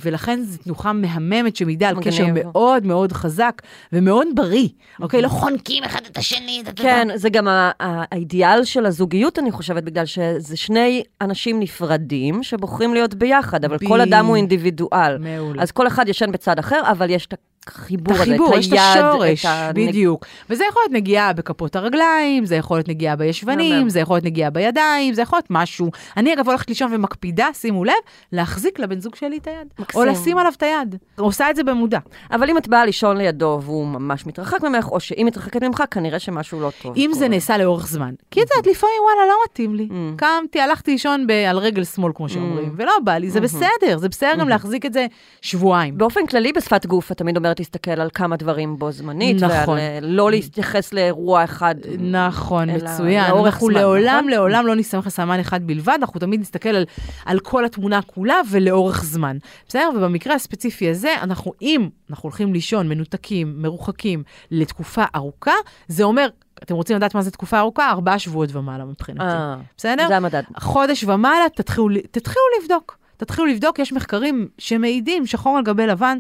ולכן זו תנוחה מהממת שמעידה על. קשר מאוד מאוד חזק ומאוד בריא, אוקיי? לא חונקים אחד את השני. כן, זה גם האידיאל של הזוגיות, אני חושבת, בגלל שזה שני אנשים נפרדים שבוחרים להיות ביחד, אבל כל אדם הוא אינדיבידואל. מעולה. אז כל אחד ישן בצד אחר, אבל יש את החיבור את הזה, החיבור, את יש את היד, השורש, את הנג- בדיוק. וזה יכול להיות נגיעה בכפות הרגליים, זה יכול להיות נגיעה בישבנים. זה יכול להיות נגיעה בידיים, זה יכול להיות משהו. אני אגב הולכת לישון ומקפידה, שימו לב, להחזיק לבן זוג שלי את היד. מקסים. או לשים עליו את היד. עושה את זה במודע. אבל אם את באה לישון לידו והוא ממש מתרחק ממך, או שהיא מתרחקת ממך, כנראה שמשהו לא טוב. אם זה. נעשה לאורך זמן. כי את יודעת, לפעמים וואלה, לא מתאים לי. קמתי, הלכתי לישון על רגל שמאל, כמו שאומרים, ולא בא לי, זה בסדר, זה בסדר גם להחזיק את זה שבועיים. באופן כללי בשפת גוף, את תמיד אומרת להסתכל על כמה דברים בו זמנית, נכון. ועל אה, לא להתייחס לאירוע אחד. נכון, מצוין. לאורך אנחנו זמן, לעולם, נכון? לעולם לא נסתמך על סמן אחד בלבד, אנחנו תמיד נסתכל על, על כל התמונה כולה ולאורך זמן. בסדר? ובמקרה הספציפי הזה, אנחנו, אם אנחנו הולכים לישון מנותקים, מרוחקים, לתקופה ארוכה, זה אומר, אתם רוצים לדעת מה זה תקופה ארוכה? ארבעה שבועות ומעלה מבחינתי. אה, בסדר? זה המדד. חודש ומעלה, תתחילו, תתחילו לבדוק. תתחילו לבדוק, יש מחקרים שמעידים, שחור על גבי לבן,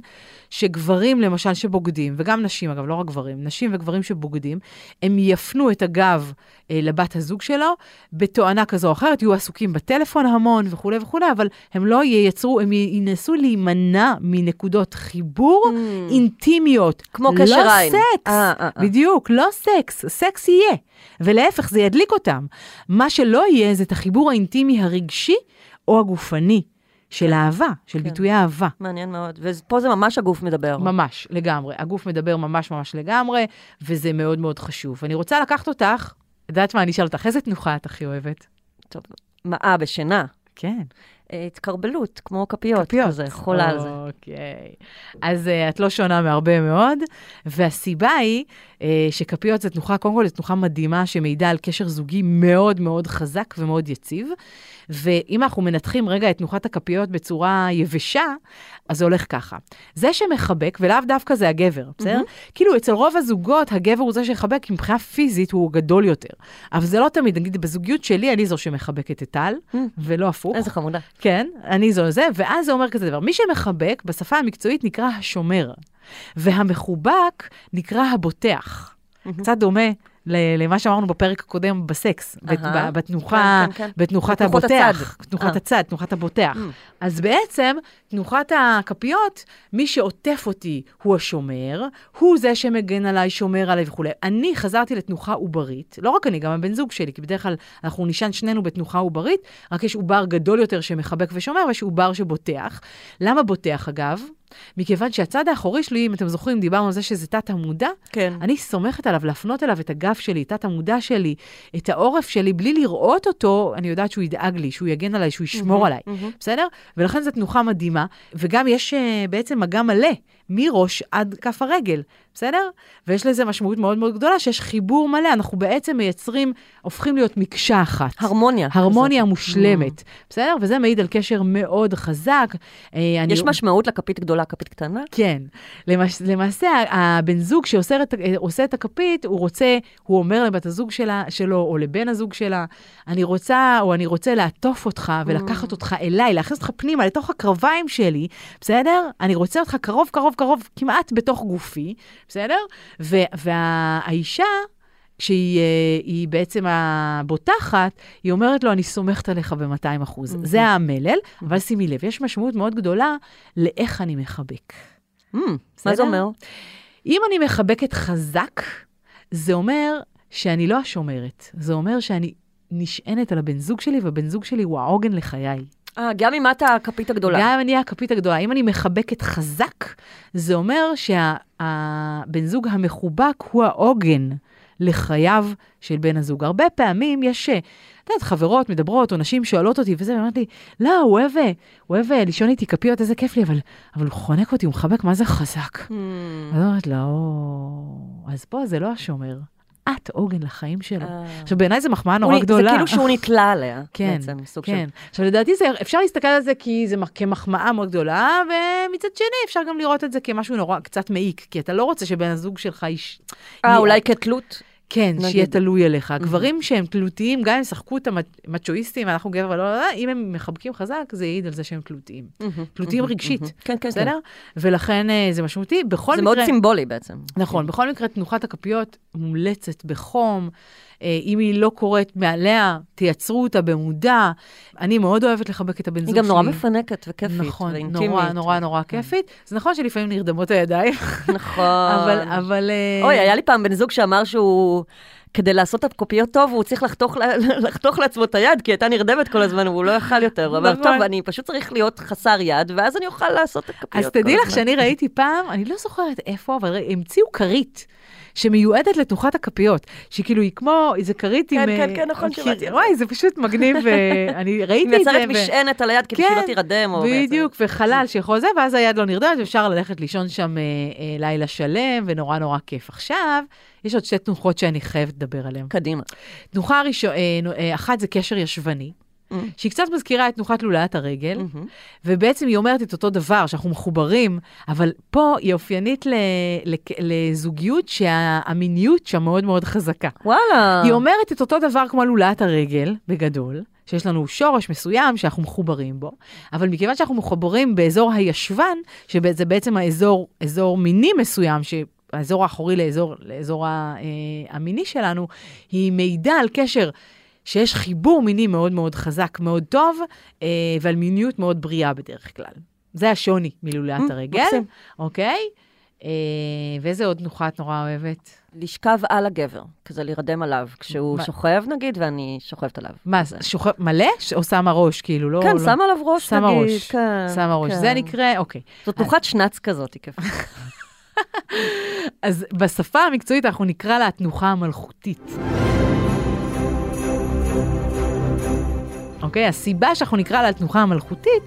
שגברים למשל שבוגדים, וגם נשים אגב, לא רק גברים, נשים וגברים שבוגדים, הם יפנו את הגב אה, לבת הזוג שלו בתואנה כזו או אחרת, יהיו עסוקים בטלפון המון וכולי וכולי, אבל הם לא ייצרו, הם ינסו להימנע מנקודות חיבור מממ. אינטימיות. כמו קשר לא עין. סקס, אה, אה, אה. בדיוק, לא סקס, סקס יהיה. ולהפך, זה ידליק אותם. מה שלא יהיה זה את החיבור האינטימי הרגשי או הגופני של אהבה, של כן. ביטויי אהבה. מעניין מאוד. ופה זה ממש הגוף מדבר. ממש, לגמרי. הגוף מדבר ממש ממש לגמרי, וזה מאוד מאוד חשוב. אני רוצה לקחת אותך, את יודעת מה, אני אשאל אותך, איזה תנוחה את הכי אוהבת? טוב, מה, בשינה. כן. התקרבלות, כמו כפיות, כפיות. כזה, חולה על זה. אוקיי. אז uh, את לא שונה מהרבה מאוד, והסיבה היא uh, שכפיות זה תנוחה, קודם כל, זו תנוחה מדהימה שמעידה על קשר זוגי מאוד מאוד חזק ומאוד יציב. ואם אנחנו מנתחים רגע את תנוחת הכפיות בצורה יבשה, אז זה הולך ככה. זה שמחבק, ולאו דווקא זה הגבר, בסדר? כאילו, אצל רוב הזוגות, הגבר הוא זה שיחבק, כי מבחינה פיזית הוא גדול יותר. אבל זה לא תמיד, נגיד, בזוגיות שלי, אני זו שמחבקת את טל, ולא הפוך. איזה חמודה. כן, אני זו זה, ואז זה אומר כזה דבר. מי שמחבק, בשפה המקצועית נקרא השומר, והמחובק נקרא הבוטח. קצת דומה למה שאמרנו בפרק הקודם בסקס, בתנוחה, כן, כן, כן. בתנוחת הבוטח. הצד. תנוחת אה. הצד, תנוחת הבוטח. אז בעצם, תנוחת הכפיות, מי שעוטף אותי הוא השומר, הוא זה שמגן עליי, שומר עליי וכולי. אני חזרתי לתנוחה עוברית, לא רק אני, גם הבן זוג שלי, כי בדרך כלל אנחנו נישן שנינו בתנוחה עוברית, רק יש עובר גדול יותר שמחבק ושומר, ויש עובר שבוטח. למה בוטח, אגב? מכיוון שהצד האחורי שלי, אם אתם זוכרים, דיברנו על זה שזה תת המודע, כן. אני סומכת עליו להפנות אליו את הגב שלי, תת המודע שלי, את העורף שלי, בלי לראות אותו, אני יודעת שהוא ידאג לי, שהוא יגן עליי, שהוא ישמור עליי, בסדר? ולכן זו תנוחה מדהימה, וגם יש uh, בעצם מגע מלא, מראש עד כף הרגל, בסדר? ויש לזה משמעות מאוד מאוד גדולה, שיש חיבור מלא, אנחנו בעצם מייצרים, הופכים להיות מקשה אחת. הרמוניה. הרמוניה כזאת. מושלמת, בסדר? וזה מעיד על קשר מאוד חזק. אה, אני- יש משמעות לכפית גדולה, כפית קטנה? כן. למש, למעשה, הבן זוג שעושה את, עושה את הכפית, הוא רוצה, הוא אומר לבת הזוג שלה, שלו, או לבן הזוג שלה, אני רוצה, או אני רוצה לעטוף אותך ולקחת אותך אליי, להכניס אותך פנימה, לתוך הקרביים שלי, בסדר? אני רוצה אותך קרוב, קרוב, קרוב, כמעט בתוך גופי, בסדר? ו- והאישה... כשהיא אה, בעצם הבוטחת, היא אומרת לו, אני סומכת עליך ב-200 אחוז. זה המלל, אבל שימי לב, יש משמעות מאוד גדולה לאיך אני מחבק. Mm, מה? זה אומר? אם אני מחבקת חזק, זה אומר שאני לא השומרת. זה אומר שאני נשענת על הבן זוג שלי, והבן זוג שלי הוא העוגן לחיי. אה, גם אם את הכפית הגדולה. גם אם אני הכפית הגדולה. אם אני מחבקת חזק, זה אומר שהבן זוג המחובק הוא העוגן לחייו של בן הזוג. הרבה פעמים יש, אה, את יודעת, חברות מדברות, או נשים שואלות אותי, וזה, ואומרת לי, לא, הוא אוהב, אה, הוא אוהב אה, לישון איתי כפיות, איזה כיף לי, אבל, אבל הוא חונק אותי, הוא מחבק, מה זה חזק? Hmm. אז אומרת לה, או, אז פה זה לא השומר, את עוגן לחיים שלו. אה. עכשיו, בעיניי זו מחמאה נורא גדולה. זה כאילו שהוא נתלה עליה. כן, בעצם, סוג כן. של... עכשיו, לדעתי זה, אפשר להסתכל על זה כי זה מח- כמחמאה מאוד גדולה, ומצד שני אפשר גם לראות את זה כמשהו נורא קצת מעיק, כי אתה לא רוצה שבן הזוג שלך איש... אה, אולי כתלות? כן, נגיד. שיהיה תלוי עליך. גברים שהם תלותיים, גם אם ישחקו את המצ'ואיסטים, אנחנו גבר ולא, לא, לא, אם הם מחבקים חזק, זה יעיד על זה שהם תלותיים. תלותיים רגשית, כן, כן, כן. בסדר? ולכן אה, זה משמעותי. בכל זה מקרה... מאוד סימבולי בעצם. נכון, בכל מקרה, תנוחת הכפיות מומלצת בחום. אה, אם היא לא קורית מעליה, תייצרו אותה במודע. אני מאוד אוהבת לחבק את הבן זוג היא שלי. גם נורא מפנקת וכיפית נכון, ואינטימית. נורא, נורא, נורא כיפית. זה נכון שלפעמים נרדמות הידיים, נכון. אבל, אבל... אה, אוי, היה לי פעם בן זוג שאמר שהוא... כדי לעשות את הקופיות טוב, הוא צריך לחתוך, לחתוך לעצמו את היד, כי הייתה נרדמת כל הזמן, והוא לא יכל יותר. הוא אמר, נכון. טוב, אני פשוט צריך להיות חסר יד, ואז אני אוכל לעשות את הקופיות אז כל תדעי לך הזמן." שאני ראיתי פעם, אני לא זוכרת איפה, אבל המציאו כרית. שמיועדת לתנוחת הכפיות, שהיא כאילו, היא כמו, איזה כרית כן, עם... כן, אה, כן, נכון, מכיר- שמעתי זה. וואי, זה פשוט מגניב, ואני ראיתי היא את זה. מייצרת ו- משענת על היד, כדי שהיא כן, לא תירדם. בדיוק, וחלל שיכול זה, ואז היד לא נרדמת, ואפשר ללכת לישון שם אה, אה, לילה שלם, ונורא נורא כיף. עכשיו, יש עוד שתי תנוחות שאני חייבת לדבר עליהן. קדימה. תנוחה ראשונה, אחת זה קשר ישבני, Mm. שהיא קצת מזכירה את תנוחת לולאת הרגל, מהמם. ובעצם היא אומרת את אותו דבר, שאנחנו מחוברים, אבל פה היא אופיינית ל- ל- לזוגיות שהמיניות שם מאוד מאוד חזקה. וואלה. היא אומרת את אותו דבר כמו לולאת הרגל, בגדול, שיש לנו שורש מסוים שאנחנו מחוברים בו, אבל מכיוון שאנחנו מחוברים באזור הישבן, שזה בעצם האזור, אזור מיני מסוים, האזור האחורי לאזור, לאזור אה, המיני שלנו, היא מעידה על קשר שיש חיבור מיני מאוד מאוד חזק, מאוד טוב, אה, ועל מיניות מאוד בריאה בדרך כלל. זה השוני מלולאת Mm, הרגל. אוקיי? אה, ואיזה עוד תנוחה את נורא אוהבת? לשכב על הגבר, כזה להירדם עליו, כשהוא מה- שוכב נגיד, ואני שוכבת עליו. מה, זה- שוכב מלא ש- או שמה ראש, כאילו, לא... כן, לא... שמה עליו ראש שמה נגיד. ראש, כן, שמה ראש. כן. זה נקרא, אוקיי. זאת תנוחת שנץ כזאת, כיפית. אז בשפה המקצועית אנחנו נקרא לה התנוחה המלכותית. אוקיי? הסיבה שאנחנו נקרא לה התנוחה המלכותית,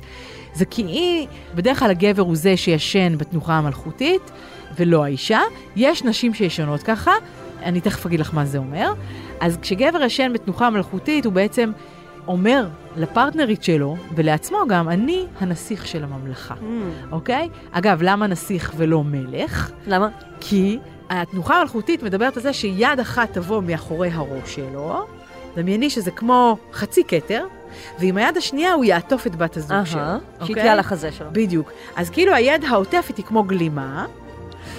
זה כי היא, בדרך כלל הגבר הוא זה שישן בתנוחה המלכותית, ולא האישה. יש נשים שישנות ככה, אני תכף אגיד לך מה זה אומר. אז כשגבר ישן בתנוחה מלכותית, הוא בעצם אומר לפרטנרית שלו, ולעצמו גם, אני הנסיך של הממלכה, אוקיי? אגב, למה נסיך ולא מלך? למה? כי התנוחה המלכותית מדברת על זה שיד אחת תבוא מאחורי הראש שלו, דמייני שזה כמו חצי כתר, ועם היד השנייה הוא יעטוף את בת הזוג שלו. אהה, שהיא אוקיי? תהיה על החזה שלו. בדיוק. אז כאילו היד העוטפת היא כמו גלימה,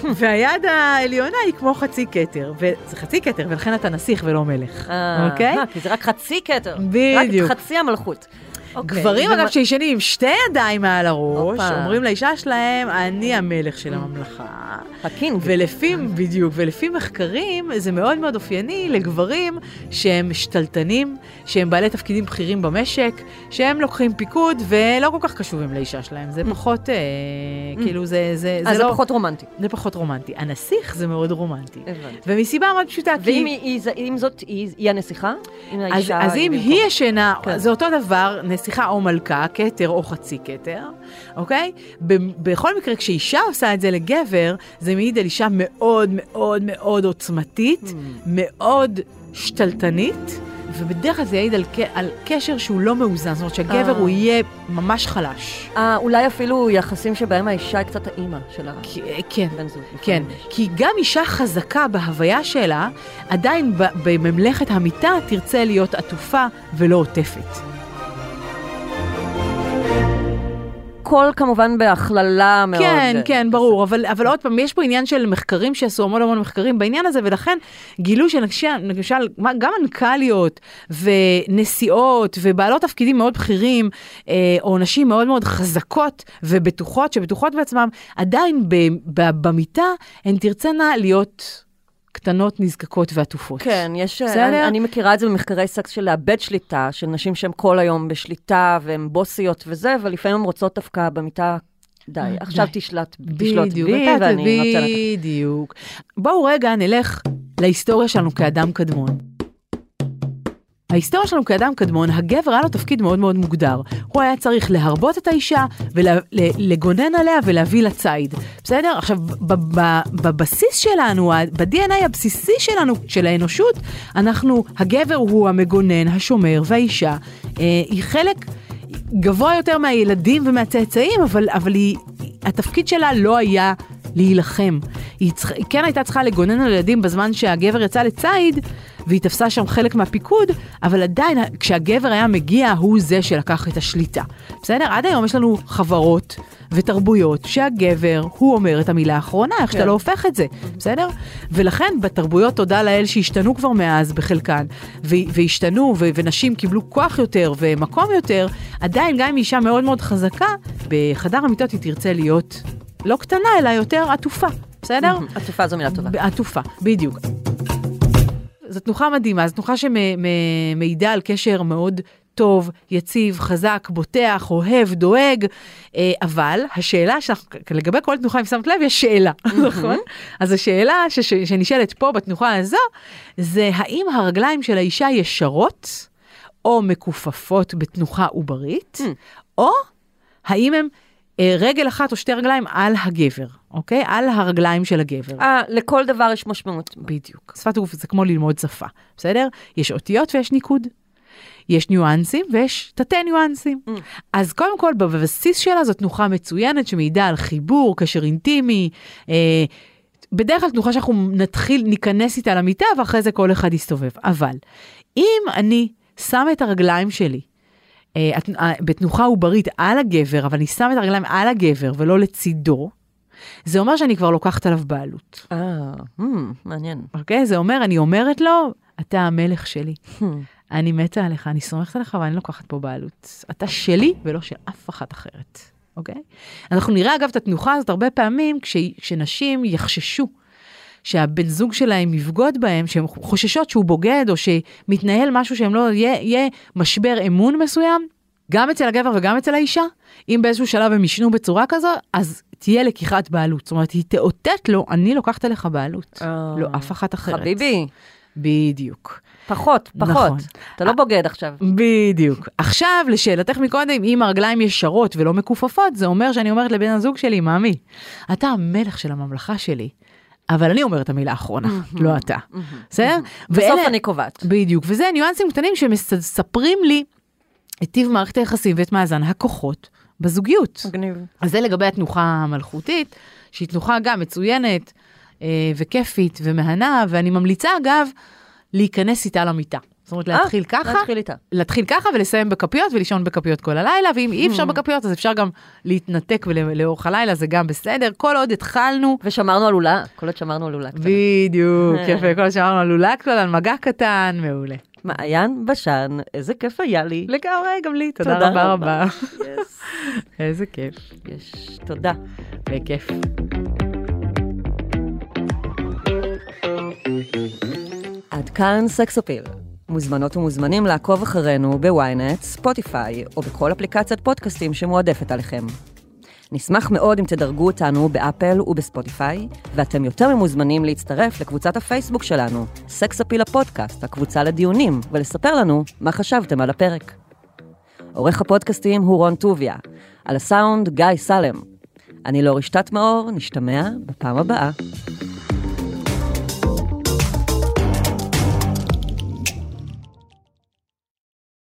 והיד העליונה היא כמו חצי כתר. וזה חצי כתר, ולכן אתה נסיך ולא מלך, אה, אוקיי? אה, כי זה רק חצי כתר. בדיוק. רק חצי המלכות. אוקיי, גברים, זה אגב, שישנים עם שתי ידיים מעל הראש, הופה. אומרים לאישה שלהם, אני המלך של הממלכה. הקינג. ולפי, בדיוק, ולפי מחקרים, זה מאוד מאוד אופייני לגברים שהם שתלטנים, שהם בעלי תפקידים בכירים במשק, שהם לוקחים פיקוד ולא כל כך קשובים לאישה שלהם. זה פחות, אה, כאילו, זה, זה, אז זה זה לא... פחות רומנטי. זה פחות רומנטי. הנסיך זה מאוד רומנטי. הבנתי. ומסיבה מאוד פשוטה, כי... ואם היא- היא- זאת, היא היא הנסיכה? אם אז, אז אם. היא ישנה, כן. זה אותו דבר, נסיכה או מלכה, כתר או חצי כתר, אוקיי? בכל מקרה, כשאישה עושה את זה לגבר, זה מעיד על אישה מאוד מאוד מאוד עוצמתית, Hmm. מאוד שתלטנית. ובדרך כלל זה יעיד על, על קשר שהוא לא מאוזן, זאת אומרת שהגבר אה. הוא יהיה ממש חלש. אה, אולי אפילו יחסים שבהם האישה היא קצת האימא של כי- כן, הבן זוג. כן, לפעמים יש. כי גם אישה חזקה בהוויה שלה, עדיין בממלכת המיטה תרצה להיות עטופה ולא עוטפת. הכל כמובן בהכללה מאוד. כן, אה, כן, ברור, אבל, אבל עוד פעם, יש פה עניין של מחקרים שעשו המון המון מחקרים בעניין הזה, ולכן גילו שלמשל, גם מנכ"ליות ונשיאות ובעלות תפקידים מאוד בכירים, אה, או נשים מאוד מאוד חזקות ובטוחות, שבטוחות בעצמם, עדיין במיטה הן תרצנה להיות קטנות, נזקקות ועטופות. כן, יש, בסדר? אני, אני מכירה את זה במחקרי סקס של לאבד שליטה, של נשים שהן כל היום בשליטה והן בוסיות וזה, אבל לפעמים הן רוצות דווקא במיטה, די, עכשיו די. תשלט, תשלוט בי ואני לקחת. בדיוק. בואו רגע נלך להיסטוריה שלנו כאדם קדמון. ההיסטוריה שלנו כאדם קדמון, הגבר היה לו תפקיד מאוד מאוד מוגדר. הוא היה צריך להרבות את האישה ולגונן עליה ולהביא לה ציד. בסדר? עכשיו, בבסיס שלנו, ב-DNA הבסיסי שלנו, של האנושות, אנחנו, הגבר הוא המגונן, השומר, והאישה אה, היא חלק גבוה יותר מהילדים ומהצאצאים, אבל, אבל היא, התפקיד שלה לא היה להילחם. היא, צריכה, היא כן הייתה צריכה לגונן על ילדים בזמן שהגבר יצא לציד, והיא תפסה שם חלק מהפיקוד, אבל עדיין, כשהגבר היה מגיע, הוא זה שלקח את השליטה. בסדר? עד היום יש לנו חברות ותרבויות שהגבר, הוא אומר את המילה האחרונה, איך שאתה כן. לא הופך את זה, בסדר? ולכן בתרבויות, תודה לאל שהשתנו כבר מאז בחלקן, והשתנו, ונשים קיבלו כוח יותר ומקום יותר, עדיין גם אם היא אישה מאוד מאוד חזקה, בחדר המיטות היא תרצה להיות לא קטנה, אלא יותר עטופה, בסדר? עטופה זו מילה טובה. עטופה, בדיוק. זו תנוחה מדהימה, זו תנוחה שמעידה על קשר מאוד טוב, יציב, חזק, בוטח, אוהב, דואג, אה, אבל השאלה, שאנחנו, לגבי כל תנוחה, אם שמת לב, יש שאלה, נכון? אז השאלה שנשאלת פה בתנוחה הזו, זה האם הרגליים של האישה ישרות או מכופפות בתנוחה עוברית, או האם אה, רגל אחת או שתי רגליים על הגבר, אוקיי? על הרגליים של הגבר. אה, לכל דבר יש משמעות. בדיוק. שפת הגוף זה כמו ללמוד שפה, בסדר? יש אותיות ויש ניקוד. יש ניואנסים ויש תתי ניואנסים. Mm. אז קודם כל, בבסיס שלה זו תנוחה מצוינת שמעידה על חיבור, קשר אינטימי. אה, בדרך כלל תנוחה שאנחנו נתחיל, ניכנס איתה למיטה ואחרי זה כל אחד יסתובב. אבל אם אני שם את הרגליים שלי אה, אה, בתנוחה עוברית על הגבר, אבל אני שם את הרגליים על הגבר ולא לצידו, זה אומר שאני כבר לוקחת עליו בעלות. אה, hmm, מעניין. אוקיי? זה אומר, אני אומרת לו, אתה המלך שלי. אני מתה עליך, אני סומכת עליך ואני לוקחת פה בעלות. אתה שלי ולא של אף אחת אחרת, אוקיי? אנחנו נראה אגב את התנוחה הזאת הרבה פעמים כש, כשנשים יחששו שהבן זוג שלהם יבגוד בהם, שהן חוששות שהוא בוגד או שמתנהל משהו שהם לא, יהיה, יהיה משבר אמון מסוים, גם אצל הגבר וגם אצל האישה, אם באיזשהו שלב הם ישנו בצורה כזו, אז תהיה לקיחת בעלות. זאת אומרת, היא תאותת לו, אני לוקחת עליך בעלות, אה. לא אף אחת אחרת. חביבי, בדיוק. פחות, פחות. נכון. אתה לא בוגד עכשיו. בדיוק. עכשיו, לשאלתך מקודם, אם הרגליים ישרות ולא מכופפות, זה אומר שאני אומרת לבן הזוג שלי, ממי, אתה המלך של הממלכה שלי, אבל אני אומרת המילה האחרונה, לא אתה. בסדר? בסוף אני קובעת. בדיוק, וזה ניואנסים קטנים שמספרים לי את טיב מערכת היחסים ואת מאזן הכוחות בזוגיות. מגניב. אז זה לגבי התנוחה המלכותית, שהיא תנוחה גם מצוינת אה, וכיפית ומהנה, ואני ממליצה אגב להיכנס איתה למיטה. זאת אומרת, להתחיל אה, ככה, להתחיל איתה. להתחיל ככה ולסיים בכפיות ולישון בכפיות כל הלילה, ואם אי אפשר בכפיות אז אפשר גם להתנתק לאורך הלילה, זה גם בסדר. כל עוד התחלנו, ושמרנו על לולה, כל עוד שמרנו על לולה קטנה. בדיוק, יפה, כל עוד שאמרנו על לולה קטנה, על מגע קטן, מעולה. מעיין בשן, איזה כיף היה לי. לגמרי, גם לי, תודה תודה רבה רבה. איזה כיף, יש, תודה. בכיף. עד כאן סקס אפיל. מוזמנות ומוזמנים לעקוב אחרינו בוויינט, ספוטיפיי, או בכל אפליקציית פודקאסטים שמועדפת עליכם. נשמח מאוד אם תדרגו אותנו באפל ובספוטיפיי, ואתם יותר ממוזמנים להצטרף לקבוצת הפייסבוק שלנו, סקס אפיל הפודקאסט, הקבוצה לדיונים, ולספר לנו מה חשבתם על הפרק. עורך הפודקאסטים הוא רון טוביה, על הסאונד גיא סלם. אני לא רשתת מאור, נשתמע בפעם הבאה.